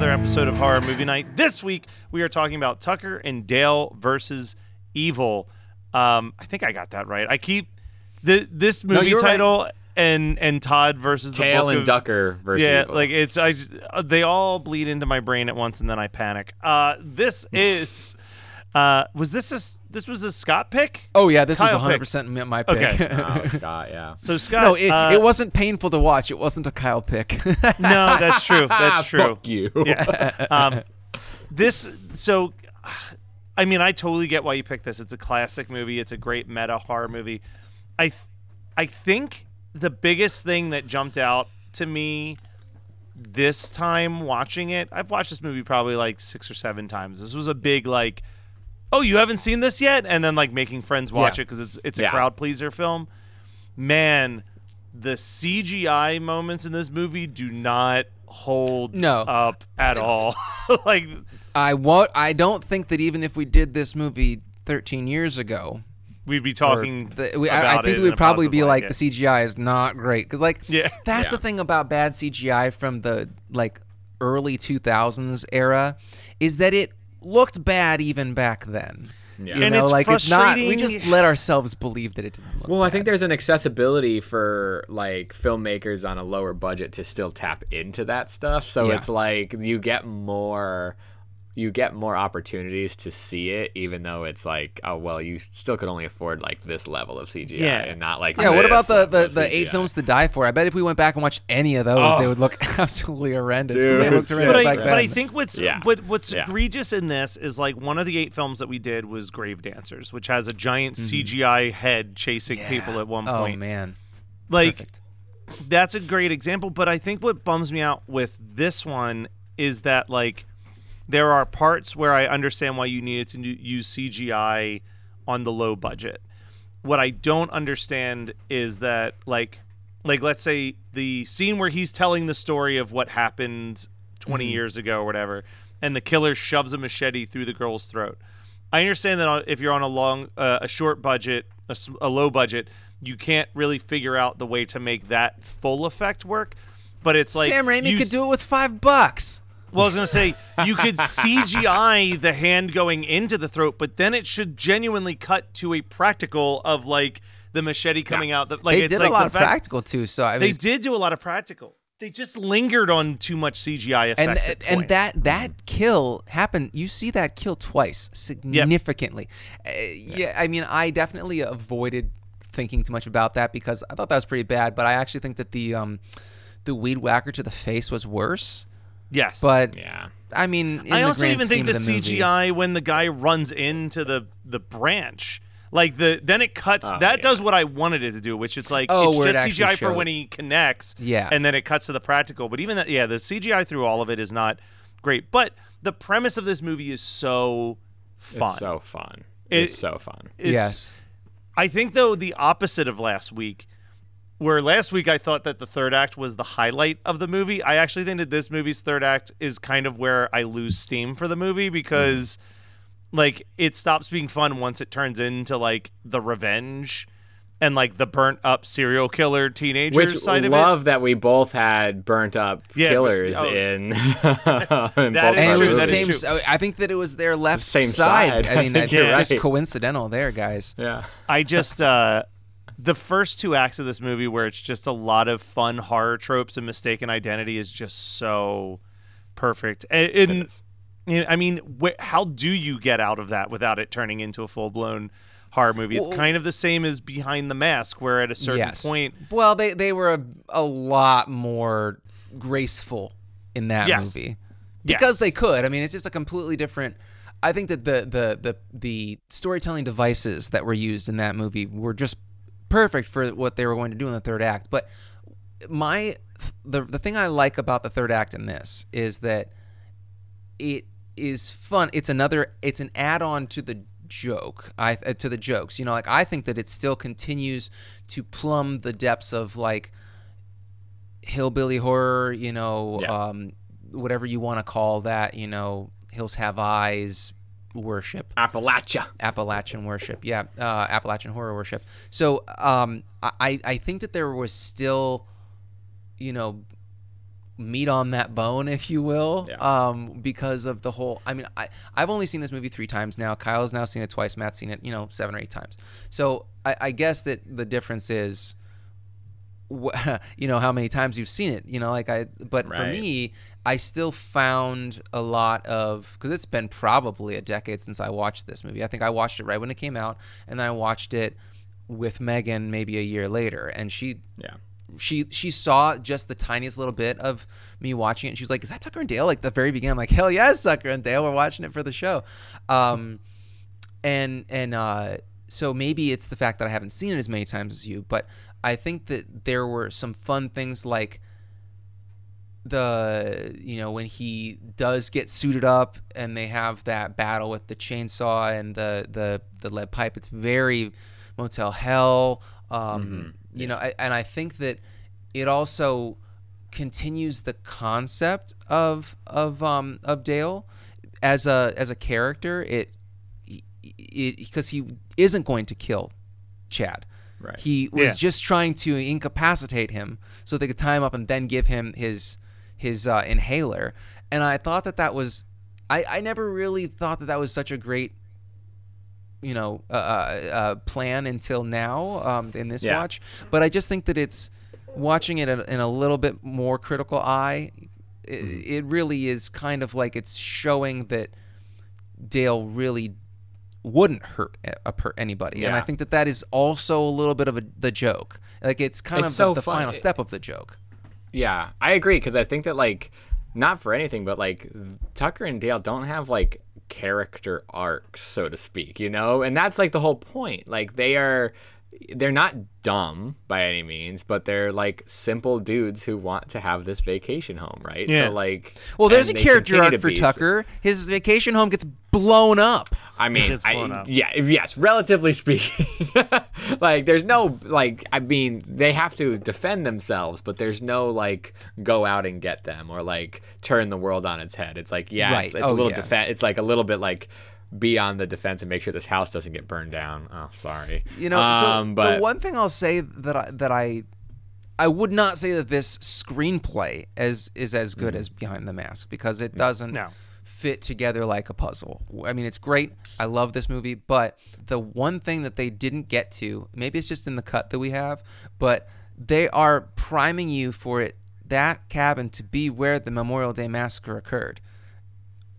Another episode of Horror Movie Night. This week, we are talking about Tucker and Dale versus Evil. Um, I think I got that right. I keep the this movie right. title and and Todd versus the Tail and of- Ducker versus yeah, Evil. like it's I they all bleed into my brain at once, and then I panic. Uh, this is uh, was this a, s- this was a Scott pick? Oh yeah, this Kyle is 100 percent my pick. Okay. oh, Scott, yeah. So Scott, no, it, uh, it wasn't painful to watch. It wasn't a Kyle pick. No, that's true. That's true. Fuck you. Yeah. Um, this so, I mean, I totally get why you picked this. It's a classic movie. It's a great meta horror movie. I, th- I think the biggest thing that jumped out to me this time watching it, I've watched this movie probably like six or seven times. This was a big like, oh, you haven't seen this yet, and then like making friends watch Yeah. it because it's it's a Yeah. crowd pleaser film. Man, the CGI moments in this movie do not hold No. up at all. like I won't. I don't think that even if we did this movie 13 years ago, we'd be talking. the- we, I, I think it it in would probably be like yeah. the CGI is not great because like Yeah. that's the thing about bad CGI from the like early 2000s era is that it looked bad even back then. Yeah. You And know, it's like it's not. We just let ourselves believe that it didn't look. Well, I think there's an accessibility for like filmmakers on a lower budget to still tap into that stuff. So Yeah. it's like you get more you get more opportunities to see it even though it's like oh well you still could only afford like this level of CGI Yeah. and not like Yeah, what about the, the, the eight films to die for? I bet if we went back and watched any of those, they Oh. would look absolutely horrendous. 'cause they Dude, looked horrendous but I, back but I think what's Yeah. what, what's Yeah. egregious in this is like one of the eight films that we did was Grave Dancers, which has a giant mm-hmm. CGI head chasing people at one oh, point. Oh man, like perfect. that's a great example but i think what bums me out with this one is that like there are parts where i understand why you needed to use cgi on the low budget what i don't understand is that like like let's say the scene where he's telling the story of what happened 20 years ago or whatever and the killer shoves a machete through the girl's throat I understand that if you're on a long, uh, a short budget, a low budget, you can't really figure out the way to make that full effect work. But it's like Sam Raimi you could do it with five bucks. Well, I was gonna say you could CGI the hand going into the throat, but then it should genuinely cut to a practical of like the machete coming out. The, like they it's did like a lot of fact- practical too. So I They did do a lot of practical. They just lingered on too much CGI and effects. and points. that that kill happened. You see that kill twice significantly. Uh, yeah, I mean, I definitely avoided thinking too much about that because I thought that was pretty bad. But I actually think that the um the weed whacker to the face was worse. Yes, But yeah I mean, in I the also grand even think scheme the of the movie- CGI when the guy runs into the the branch, like the then it cuts. Oh, that yeah. does what I wanted it to do, which it's like Oh, it's where it just actually CGI for when he connects. Yeah. and then it cuts to the practical. But even that, yeah, the CGI through all of it is not great. But the premise of this movie is so fun. It's so fun. It- it's so fun. It's- yes. I think though the opposite of last week, where last week I thought that the third act was the highlight of the movie. I actually think that this movie's third act is kind of where I lose steam for the movie because like it stops being fun once it turns into like the revenge and like the burnt up serial killer teenager Which side of love that we both had burnt up Yeah, but- killers oh. in, in That both is And it true, was the that is same. true. I think that it was their left Same side. side. I mean, I I think just coincidental there, guys. Yeah. I just uh the first two acts of this movie where it's just a lot of fun horror tropes and mistaken identity is just so perfect. And, and It is. I mean, wh- how do you get out of that without it turning into a full blown horror movie? It's Well- kind of the same as Behind the Mask, where at a certain yes. point, Well, they they were a, a lot more graceful in that Yes. movie Yes. because they could. I mean, it's just a completely different. I think that the the the the storytelling devices that were used in that movie were just perfect for what they were going to do in the third act. But my the the thing I like about the third act in this is that it is fun. It's another. It's an add-on to the joke. I uh, to the jokes. You know, like I think that it still continues to plumb the depths of like hillbilly horror. You know, Yeah. um, whatever you want to call that. You know, hills have eyes worship. Appalachia. Appalachian worship, yeah, uh, Appalachian horror worship. So um, I I think that there was still, you know, meat on that bone, if you will, Yeah. um, because of the whole. I mean, I I've only seen this movie three times now. Kyle's now seen it twice. Matt's seen it, you know, seven or eight times. So I, I guess that the difference is. wh- You know how many times you've seen it, you know, like I. But for me, I still found a lot of because it's been probably a decade since I watched this movie. I think I watched it right when it came out, and then I watched it with Megan maybe a year later, and she Yeah. she she saw just the tiniest little bit of me watching it, and she was like, "Is that Tucker and Dale?" Like the very beginning, I'm like, "Hell yes, Tucker and Dale, we're watching it for the show," um, and and uh, so maybe it's the fact that I haven't seen it as many times as you, but I think that there were some fun things like the you know when he does get suited up and they have that battle with the chainsaw and the the the lead pipe it's very motel hell. Um you know I, and i think that it also continues the concept of of um of dale as a as a character. It it because he isn't going to kill chad. Right. he was Yeah. just trying to incapacitate him so they could tie him up and then give him his his uh, inhaler. And I thought that that was, I, I never really thought that that was such a great, you know, uh, uh, uh, plan until now um, in this Yeah. watch. But I just think that it's watching it in a, little bit more critical eye. It, it really is kind of like it's showing that Dale really wouldn't hurt a, a per, anybody, and I think that that is also a little bit of a, the joke. Like it's kind It's of so the, the final step of the joke. Yeah, I agree because I think that like not for anything, but like Tucker and Dale don't have like character arcs, so to speak, you know, and that's like the whole point. Like they are, they're not dumb by any means, but they're like simple dudes who want to have this vacation home, right? Yeah. So like, Well, there's a character arc for be- Tucker. His vacation home gets blown up. I mean, gets blown I, up. yeah, yes, relatively speaking. like, there's no, like, I mean, they have to defend themselves, but there's no, like, go out and get them or, like, turn the world on its head. It's like, yeah, it's, it's Oh, a little yeah. defense. It's like a little bit like, be on the defense and make sure this house doesn't get burned down. Oh, sorry. You know, um, so but the one thing I'll say that I, that I I would not say that this screenplay as is as good as Behind the Mask because it doesn't No. fit together like a puzzle. I mean, it's great. I love this movie, but the one thing that they didn't get to, maybe it's just in the cut that we have, but they are priming you for it that cabin to be where the Memorial Day massacre occurred.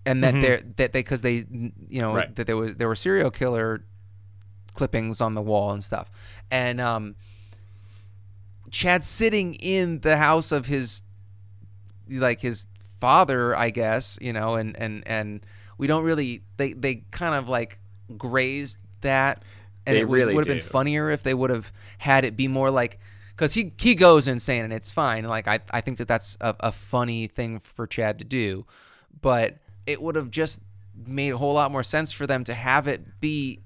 And that they're that they because they you know Right. that there was there were serial killer clippings on the wall and stuff. And um, Chad's sitting in the house of his like his father, I guess, you know, and and and we don't really they they kind of like grazed that and They it really would have been funnier if they would have had it be more like because he he goes insane and it's fine like i i think that that's a, a funny thing for chad to do but it would have just made a whole lot more sense for them to have it be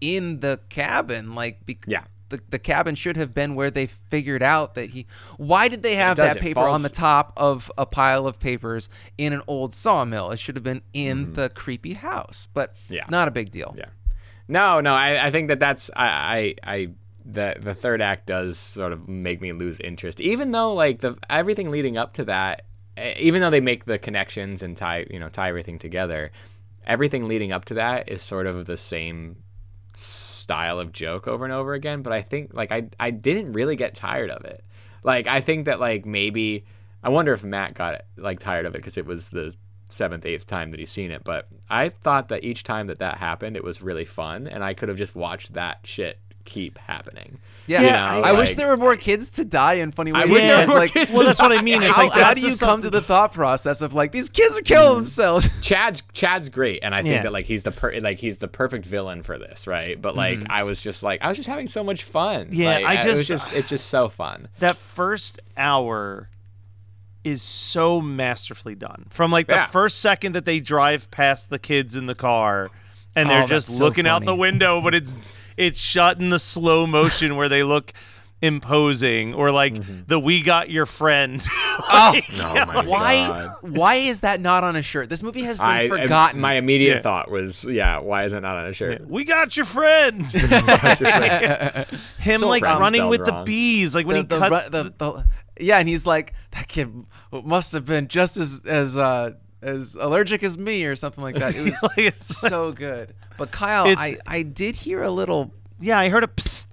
in the cabin. Like, be- Yeah. The, the cabin should have been where they figured out that he. Why did they have that paper on the top of a pile of papers in an old sawmill? It should have been in the creepy house, but Mm-hmm. Yeah. not a big deal. Yeah. No, no, I, I think that that's I, I I the the third act does sort of make me lose interest. Even though like the everything leading up to that, even though they make the connections and tie you know tie everything together, everything leading up to that is sort of the same style of joke over and over again. But I think like I I didn't really get tired of it. Like I think that like maybe I wonder if Matt got like tired of it because it was the seventh eighth time that he's seen it. But I thought that each time that that happened, it was really fun, and I could have just watched that shit keep happening. Yeah, You I, know, I wish there were more kids to die in funny ways. wish there were more like, kids Well, that's what I mean. It's how, like how do you stuff come to the thought process of like these kids are killing themselves? Chad's Chad's great, and I think Yeah. that like he's the per- like he's the perfect villain for this, right? But like mm-hmm. I was just like I was just having so much fun. Yeah, Like, I it was just- just it's just so fun. that first hour is so masterfully done. From like the Yeah. first second that they drive past the kids in the car and Oh, they're that's just so looking out the window, but it's it's shot in the slow motion where they look imposing or like the we got your friend. Like, Oh my Why? god. Why is that not on a shirt? This movie has been I forgotten. My immediate Yeah. thought was, yeah, why is it not on a shirt? we got your friend. Him So like running with wrong. the bees, like when the, he the, cuts ru- the, the- yeah, and he's like, that kid must have been just as as uh, as allergic as me or something like that. It was Like, it's so good. But Kyle, I I did hear a little. yeah, I heard a psst.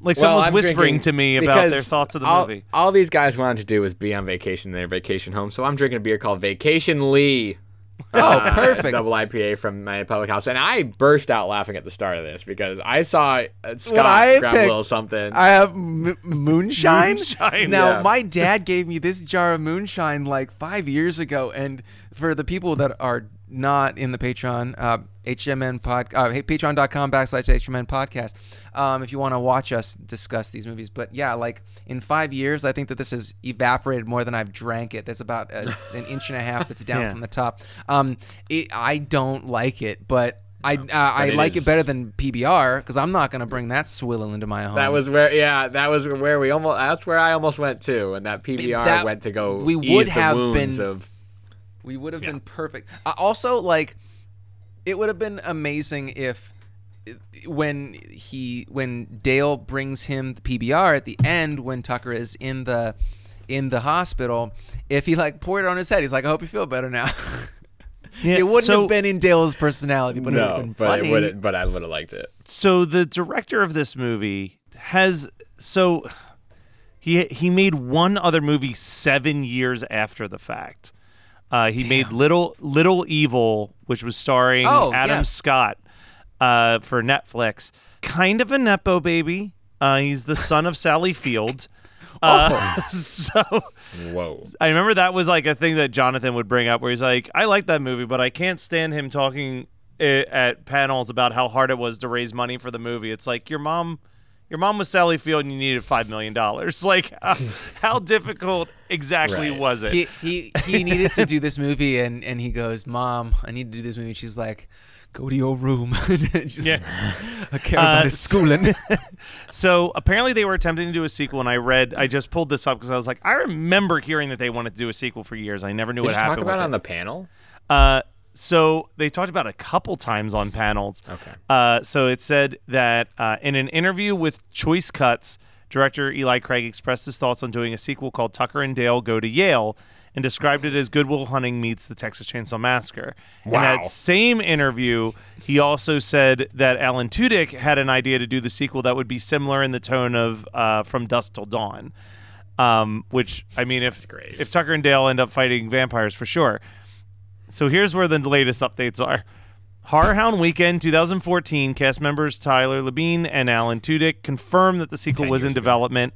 Like Well, someone was I'm whispering to me about their thoughts of the all, movie. All these guys wanted to do was be on vacation in their vacation home, so I'm drinking a beer called Vacation Lee. Oh, uh, perfect. Double IPA from my public house, and I burst out laughing at the start of this because I saw uh, Scott I grab a little something. I have m- moonshine. Moonshine, Now, yeah. my dad gave me this jar of moonshine like five years ago, and for the people that are not in the Patreon, uh, HMN pod, uh, hey, patreon.com backslash HMN podcast, um, if you want to watch us discuss these movies. But yeah, like in five years, I think that this has evaporated more than I've drank it. There's about a, an inch and a half that's down Yeah. from the top. Um, it, I don't like it, but. I, uh, I it like it better than PBR because I'm not going to bring that swill into my home. that was where, yeah, that was where we almost. That's where I almost went to, and that PBR That- went to go. we would have been- Of, We would have been perfect. Uh, also, like, it would have been amazing if when he when Dale brings him the PBR at the end when Tucker is in the in the hospital, if he like poured it on his head, he's like, "I hope you feel better now." Yeah, it wouldn't so- have been in Dale's personality, but it would have no, been but funny. it would. But I would have liked it. so the director of this movie has so he he made one other movie seven years after the fact. Uh, he made Little Little Evil, which was starring Oh, Adam yeah. Scott uh, for Netflix. Kind of a nepo baby. Uh, he's the son of Sally Field. Uh, so Whoa. I remember that was like a thing that Jonathan would bring up, where he's like, "I like that movie, but I can't stand him talking at panels about how hard it was to raise money for the movie." It's like your mom, your mom was Sally Field, and you needed five million dollars. Like, how, how difficult exactly Right. was it? he he he needed to do this movie, and and he goes, "Mom, I need to do this movie." She's like, "Go to your room." She's Yeah. like, I care about Uh, his schooling. So apparently they were attempting to do a sequel, and I read, I just pulled this up because I was like, I remember hearing that they wanted to do a sequel for years. I never knew Did what you talk happened. about with it on the panel? Uh, so they talked about a couple times on panels. Okay. Uh, so it said that uh, in an interview with Choice Cuts, director Eli Craig expressed his thoughts on doing a sequel called Tucker and Dale Go to Yale and described it as Good Will Hunting meets the Texas Chainsaw Massacre. Wow. In that same interview, he also said that Alan Tudyk had an idea to do the sequel that would be similar in the tone of uh, From Dusk Till Dawn. Um, which I mean, if great. if Tucker and Dale end up fighting vampires for sure. So here's where the latest updates are. HorrorHound Weekend 2014 cast members Tyler Labine and Alan Tudyk confirmed that the sequel was in ago. development.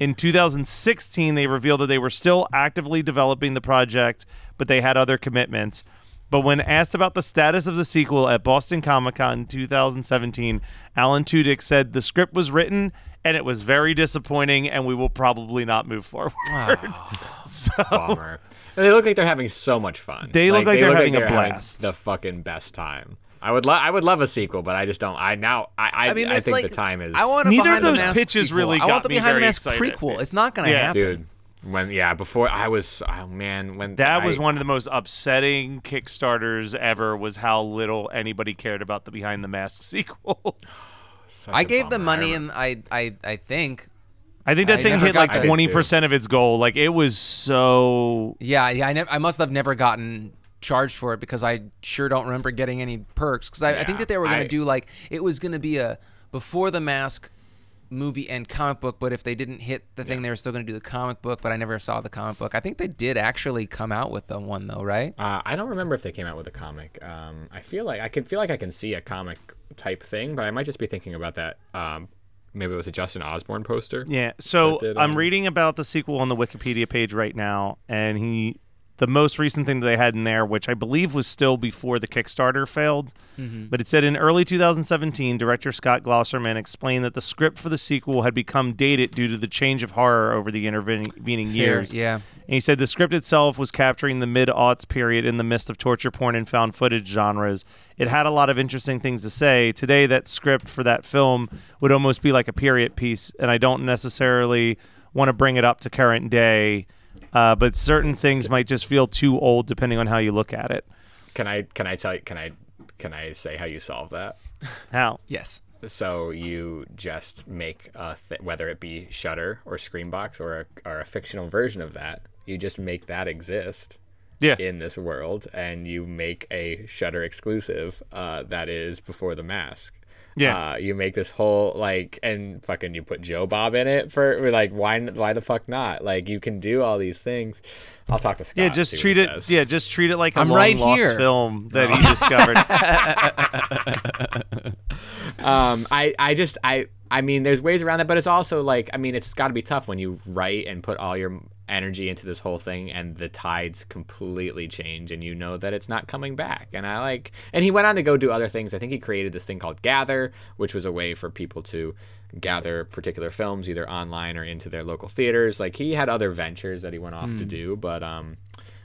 In 2016, they revealed that they were still actively developing the project, but they had other commitments. But when asked about the status of the sequel at Boston Comic Con 2017, Alan Tudyk said the script was written and it was very disappointing, and we will probably not move forward. Ah, so Bummer. And they look like they're having so much fun. They look like they're having a having blast. the fucking best time. I would love I would love a sequel, but I just don't. I now I I, I mean, I it's think like, the time is I want a Neither behind of the those mask pitches sequel. really I got want the me behind very the mask excited. prequel. It's not gonna happen. Yeah. happen. dude. When yeah, before I was oh man, when that was one of the most upsetting Kickstarters ever. Was how little anybody cared about the Behind the Mask sequel. such I a gave the money, and I, I, I think, I think that I thing hit like that. I did twenty too. percent of its goal. Like it was so. yeah, yeah. I, nev- I must have never gotten charged for it because I sure don't remember getting any perks. Because I, I think that they were gonna I- do like it was gonna be a before the mask movie and comic book. But if they didn't hit the thing, they were still gonna do the comic book. But I never saw the comic book. I think they did actually come out with the one though, right? Uh, I don't remember if they came out with a comic. Um, I feel like I could feel like I can see a comic type thing, but I might just be thinking about that. Um, maybe it was a Justin Osborne poster. Yeah. So did, I'm um, reading about the sequel on the Wikipedia page right now, and he, the most recent thing that they had in there, which I believe was still before the Kickstarter failed, mm-hmm. but it said in early 2017, director Scott Glosserman explained that the script for the sequel had become dated due to the change of horror over the intervening Fair, years. yeah. And he said the script itself was capturing the mid aughts period in the midst of torture porn and found footage genres. It had a lot of interesting things to say. Today, that script for that film would almost be like a period piece, and I don't necessarily want to bring it up to current day, uh, but certain things might just feel too old depending on how you look at it. Can I can I tell you can I can I say how you solve that? How? Yes. So you just make a th- whether it be Shudder or Screambox or a, or a fictional version of that, you just make that exist Yeah. in this world, and you make a Shudder exclusive uh, that is Before the Mask. Yeah. Uh, you make this whole like and fucking you put Joe Bob in it for like why why the fuck not? Like you can do all these things. I'll talk to Scott. yeah, just treat it. says. Yeah, just treat it like a I'm long right lost here. film that he discovered. um i i just i i mean there's ways around it but it's also like i mean it's got to be tough when you write and put all your energy into this whole thing and the tides completely change and you know that it's not coming back. And i like and he went on to go do other things. I think he created this thing called Gathr which was a way for people to gather particular films either online or into their local theaters. Like he had other ventures that he went off to do but um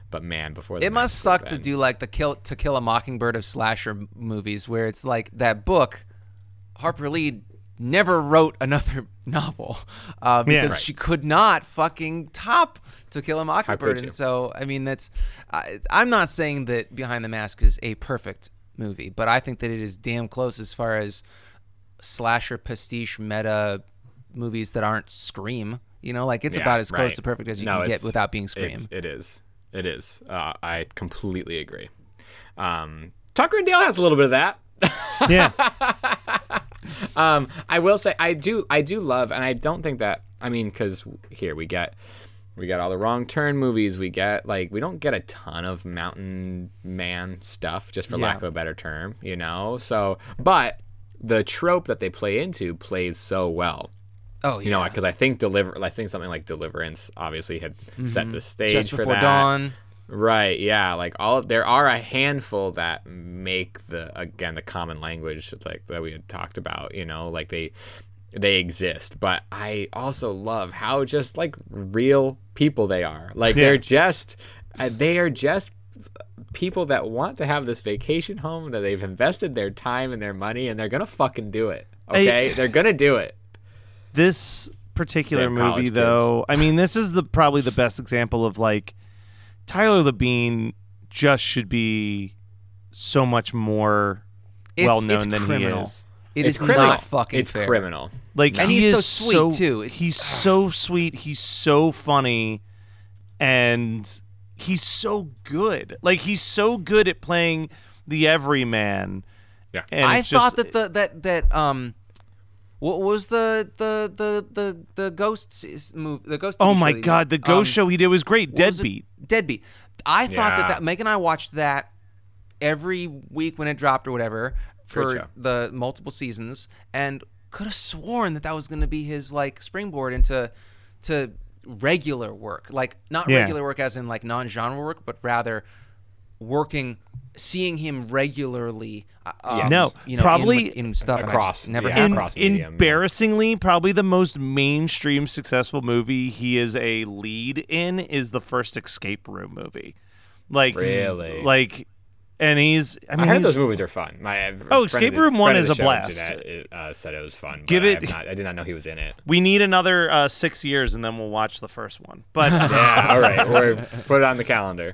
but man before the It must suck to do like the kill to kill a mockingbird of slasher movies where it's like that book Harper Lee never wrote another novel uh, because Right. she could not fucking top to kill a mockingbird and so I mean that's I, I'm not saying that Behind the Mask is a perfect movie but I think that it is damn close as far as slasher pastiche meta movies that aren't Scream you know like it's Yeah, about as close right. to perfect as you No, can get without being Scream It's, it is. It is. Uh, I completely agree. Um, Tucker and Dale has a little bit of that. yeah. Um, I will say I do I do love, and I don't think that I mean because here we get we get all the wrong turn movies. We get like we don't get a ton of Mountain Man stuff, just for lack of a better term, you know. So, but the trope that they play into plays so well. oh yeah. You know, because I think deliver, I think something like Deliverance obviously had set the stage Mm-hmm. just for that. dawn Right, yeah, like all there are a handful that make the again the common language like that we had talked about, you know, like they they exist, but I also love how just like real people they are. Like Yeah. they're just uh, they are just people that want to have this vacation home that they've invested their time and their money and they're going to fucking do it. Okay? they're going to do it. this particular Damn movie though i mean this is the probably the best example of like tyler labine just should be so much more It's- well known than criminal. he is It it's is criminal. not fucking It's fair. criminal. like And he he's so is sweet, too. It's- he's so sweet he's so funny and he's so good like he's so good at playing the everyman Yeah. and I it's thought just- that the that that um, what was the the the the the ghosts move the ghost? oh my show that he god the ghost Um, show he did was great what was deadbeat Deadbeat. I thought that Yeah. that Megan and I watched that every week when it dropped or whatever for the multiple seasons, and could have sworn that that was going to be his like springboard into to regular work, like not Yeah. regular work as in like non-genre work, but rather working, seeing him regularly. Uh, um, No, you know, probably in, in stuff across- just never yeah, had In- across medium, yeah. embarrassingly, probably the most mainstream successful movie he is a lead in is the first Escape Room movie. Like Really? like, and he's. I I, mean, heard those movies are fun. My Oh, Escape of the- Room one is a blast. Jeanette, uh, said it was fun. Give I it- have Not, I did not know he was in it. we need another uh, six years, and then we'll watch the first one. But Yeah. all right. We're put it on the calendar.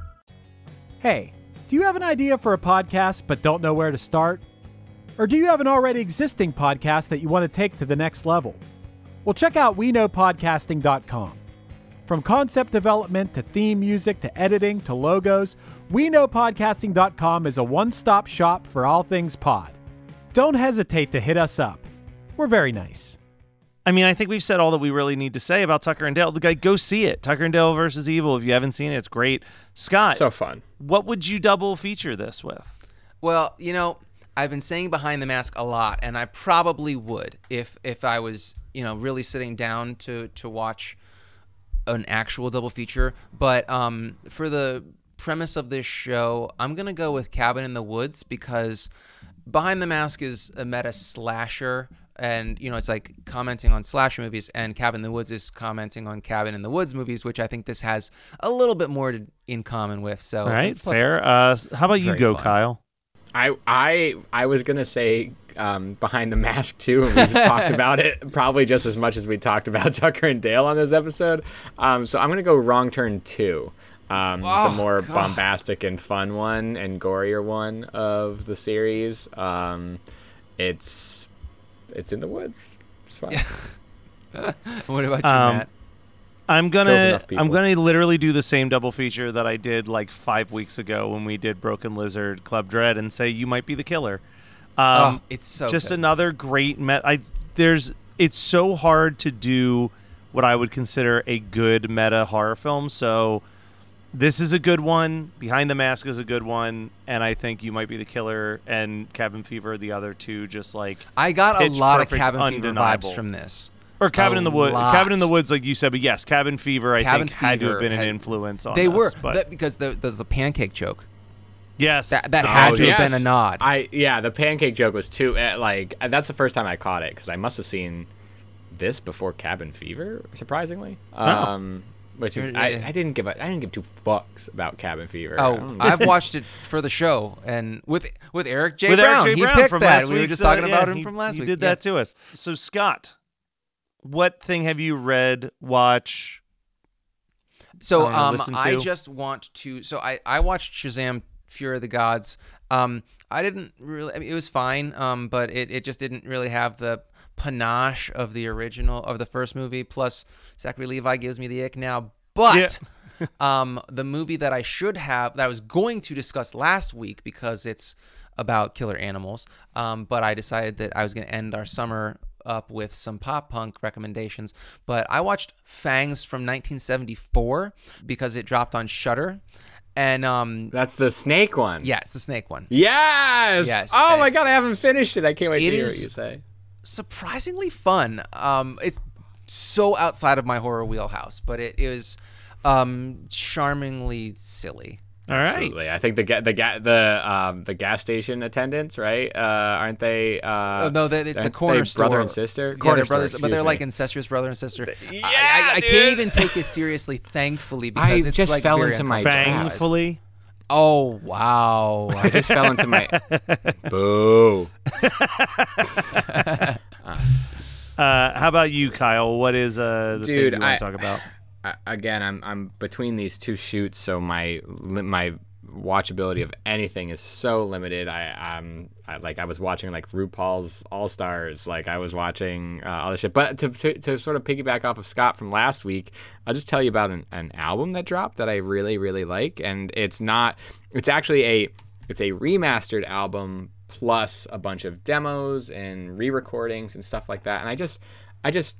Hey, do you have an idea for a podcast but don't know where to start? Or do you have an already existing podcast that you want to take to the next level? Well, check out WeKnowPodcasting.com. From concept development to theme music to editing to logos, WeKnowPodcasting.com is a one stop shop for all things pod. Don't hesitate to hit us up. We're very nice. I mean, I think we've said all that we really need to say about Tucker and Dale. The guy, go see it. Tucker and Dale versus Evil. If you haven't seen it, it's great. Scott, So fun. What would you double feature this with? Well, you know, I've been saying behind the mask a lot, and I probably would if if I was, you know, really sitting down to to watch an actual double feature. But um, for the premise of this show, I'm gonna go with Cabin in the Woods because Behind the Mask is a meta slasher. And you know, it's like commenting on slasher movies, and Cabin in the Woods is commenting on Cabin in the Woods movies, which I think this has a little bit more to, in common with. So, All right, fair. Uh, how about you go, fun. Kyle? I I I was gonna say um, behind the mask too, and we just talked about it probably just as much as we talked about Tucker and Dale on this episode. Um, so I'm gonna go Wrong Turn two, um, the more bombastic and fun one and gorier one of the series. Um, it's it's in the woods. It's fun. What about you, Um, Matt? I'm gonna. I'm gonna literally do the same double feature that I did like five weeks ago when we did Broken Lizard Club Dread and say you might be the killer. Um, oh, it's so just good. another great met. I there's it's so hard to do what I would consider a good meta horror film. So this is a good one. Behind the Mask is a good one, and I think you might be the killer. And Cabin Fever, the other two, just like I got a lot perfect, of cabin fever vibes from this. or Cabin A in the Woods. lot. Cabin in the Woods, like you said, but yes, Cabin Fever. I Cabin think had to have Fever been an had- influence on this. They us, were but that, because the, there's a pancake joke. yes, That that Oh, had to yes. have been a nod. I yeah, the pancake joke was too uh, like that's the first time I caught it because I must have seen this before Cabin Fever, surprisingly. Um, which is I, I didn't give a I didn't give two fucks about Cabin Fever. oh, I've watched it for the show and with with Eric J. with Brown. Eric J. he Brown picked from that. last we were just so, talking yeah, about him he- from last he week. did Yeah. that to us. So Scott, what thing have you read, watch? So um, listen I just want to. So I I watched Shazam: Fury of the Gods. Um, I didn't really. I mean, it was fine. Um, but it it just didn't really have the panache of the original of the first movie. Plus, Zachary Levi gives me the ick now. But um, the movie that I should have that I was going to discuss last week because it's about killer animals. Um, but I decided that I was going to end our summer up with some pop punk recommendations. But I watched Fangs from 1974 because it dropped on Shudder, and um, that's the snake one. yeah, it's the snake one. Yes. Yes, Oh and- my god, I haven't finished it. I can't wait It to hear is- what you say. Surprisingly fun. Um, it's so outside of my horror wheelhouse, but it is um, charmingly silly. All right. Absolutely. I think the ga- the ga- the um the gas station attendants, right? Uh, aren't they? Uh, Oh no, that it's the aren't corner they store. brother and sister. Yeah, Corner they're store, brothers, but they're excuse like incestuous brother and sister. I- Yeah, I, I, I can't even take it seriously, thankfully, because I it's just like fell very into my uncomfortable. Trap. Fangfully. Oh wow! I just fell into my boo. Uh, how about you, Kyle? What is uh, the Dude, thing you want to talk about? I- again, I'm I'm between these two shoots, so my my watchability of anything is so limited. I um I, like I was watching like RuPaul's All Stars, like I was watching uh, all this shit. But to, to to sort of piggyback off of Scott from last week, I'll just tell you about an, an album that dropped that I really really like, and it's not. It's actually a it's a remastered album plus a bunch of demos and re-recordings and stuff like that. And I just I just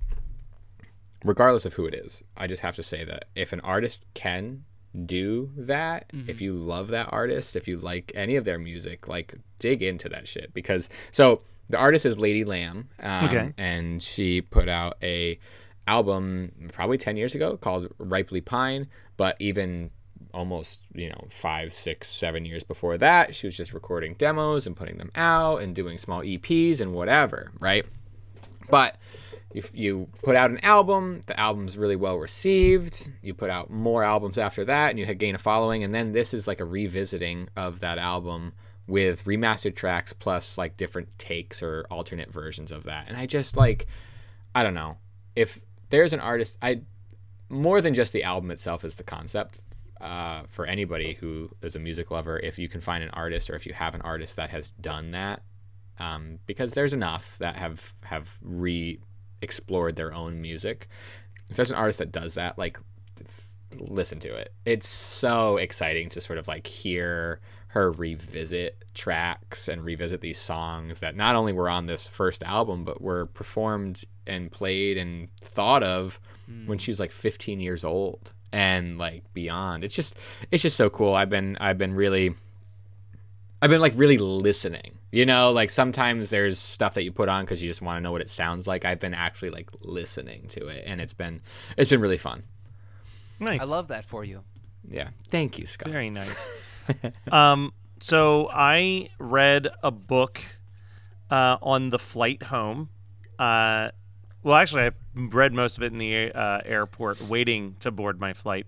regardless of who it is, I just have to say that if an artist can do that, Mm-hmm. if you love that artist, if you like any of their music, like dig into that shit because so the artist is Lady Lamb, um, Okay. and she put out a album probably 10 years ago called Ripely Pine, but even almost you know five six seven years before that she was just recording demos and putting them out and doing small eps and whatever right but if you put out an album, the album's really well received. You put out more albums after that, and you gain a following. And then this is like a revisiting of that album with remastered tracks plus like different takes or alternate versions of that. And I just like, I don't know, if there's an artist, I more than just the album itself is the concept. Uh, for anybody who is a music lover, if you can find an artist or if you have an artist that has done that, um, because there's enough that have have re explored their own music. If there's an artist that does that, like listen to it. It's so exciting to sort of like hear her revisit tracks and revisit these songs that not only were on this first album but were performed and played and thought of when hmm. she was like 15 years old and like beyond. It's just it's just so cool. I've been I've been really I've been like really listening. You know, like sometimes there's stuff that you put on because you just want to know what it sounds like. I've been actually like listening to it, and it's been it's been really fun. Nice. I love that for you. Yeah, thank you, Scott. Very nice. um, so I read a book uh, on the flight home. Uh, well, actually, I read most of it in the uh, airport, waiting to board my flight.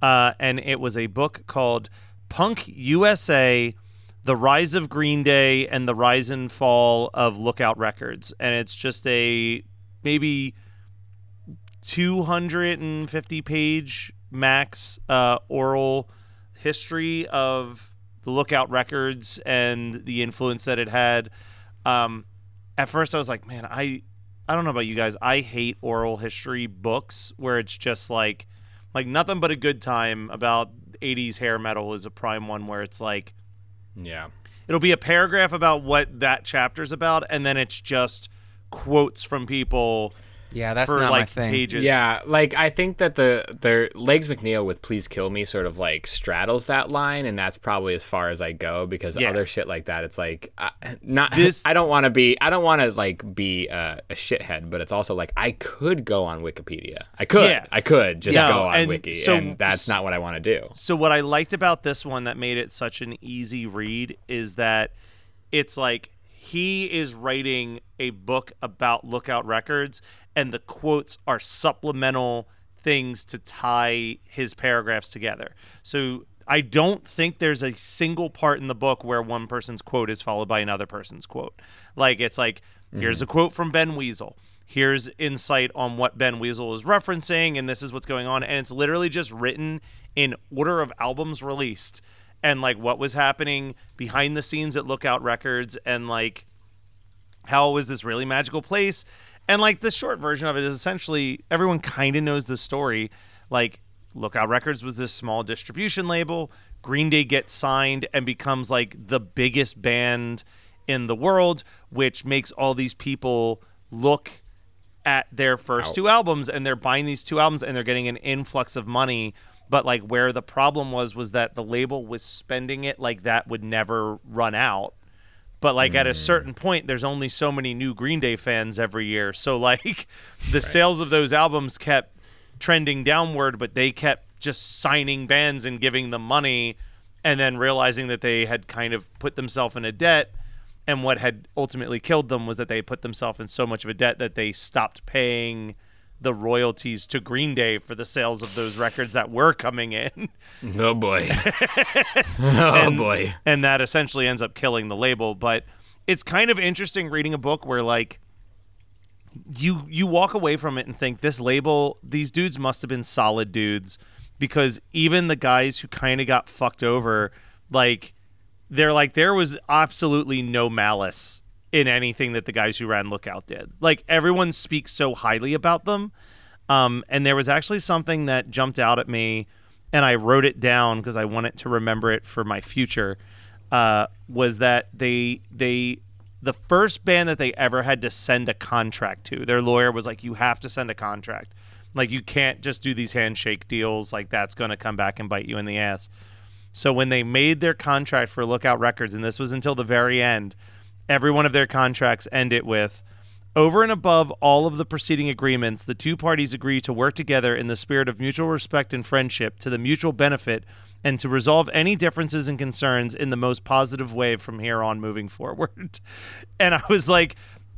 Uh, and it was a book called Punk USA: The Rise of Green Day and the Rise and Fall of Lookout Records. And it's just a maybe 250 page max uh, oral history of the Lookout Records and the influence that it had. Um, at first, I was like, man, I I don't know about you guys. I hate oral history books where it's just like like nothing but a good time about 80s hair metal is a prime one where it's like Yeah, it'll be a paragraph about what that chapter's about and then it's just quotes from people Yeah, that's for not my thing. pages. yeah. Like I think that the the Legs McNeil with "Please Kill Me" sort of like straddles that line, and that's probably as far as I go because Yeah. other shit like that, it's like uh, not. This- I don't want to be. I don't want to like be a, a shithead, but it's also like I could go on Wikipedia. I could. Yeah. I could just Yeah, go on and Wiki, so- and that's not what I want to do. So what I liked about this one that made it such an easy read is that it's like he is writing a book about Lookout Records and the quotes are supplemental things to tie his paragraphs together. So I don't think there's a single part in the book where one person's quote is followed by another person's quote. Like it's like here's a mm-hmm. quote from Ben Weasel. Here's insight on what Ben Weasel is referencing and this is what's going on and it's literally just written in order of albums released and like what was happening behind the scenes at Lookout Records and like how was this really magical place and like the short version of it is essentially everyone kind of knows the story. Like lookout records was this small distribution label. Green day gets signed and becomes like the biggest band in the world which makes all these people look at their first two albums and they're buying these two albums and they're getting an influx of money. But like where the problem was was that the label was spending it like that would never run out but like at a mm. certain point there's only so many new green day fans every year. So like the sales of those albums kept trending downward but they kept just signing bands and giving them money and then realizing that they had kind of put themselves in a debt. And what had ultimately killed them was that they put themselves in so much of a debt that they stopped paying the royalties to Green Day for the sales of those records that were coming in. Oh boy. oh boy. and that essentially ends up killing the label but it's kind of interesting reading a book where like you you walk away from it and think this label these dudes must have been solid dudes because even the guys who kind of got fucked over like they're like there was absolutely no malice in anything that the guys who ran Lookout did. Like everyone speaks so highly about them. Um, and there was actually something that jumped out at me, and I wrote it down because I wanted to remember it for my future. Uh, was that they they the first band that they ever had to send a contract to? Their lawyer was like, "You have to send a contract. Like you can't just do these handshake deals. Like that's going to come back and bite you in the ass." So when they made their contract for Lookout Records, and this was until the very end, every one of their contracts end it with over and above all of the preceding agreements, the two parties agree to work together in the spirit of mutual respect and friendship to the mutual benefit and to resolve any differences and concerns in the most positive way from here on moving forward. And I was like,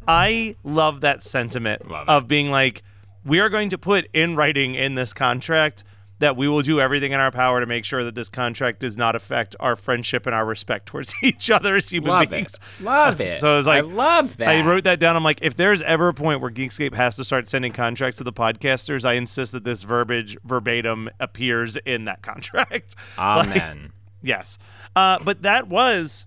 I love that sentiment Love of being like, we are going to put in writing in this contract that we will do everything in our power to make sure that this contract does not affect our friendship and our respect towards each other as human Love beings. it. Love it. So I was like, I love that. I wrote that down. I'm like, if there's ever a point where Geekscape has to start sending contracts to the podcasters, I insist that this verbiage verbatim appears in that contract. Like, Amen. yes. Uh, but that was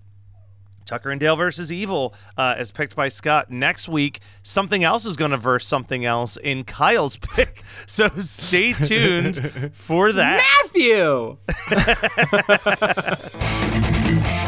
Tucker and Dale versus Evil, uh, as picked by Scott. Next week, something else is going to verse something else in Kyle's pick. So stay tuned for that. Matthew.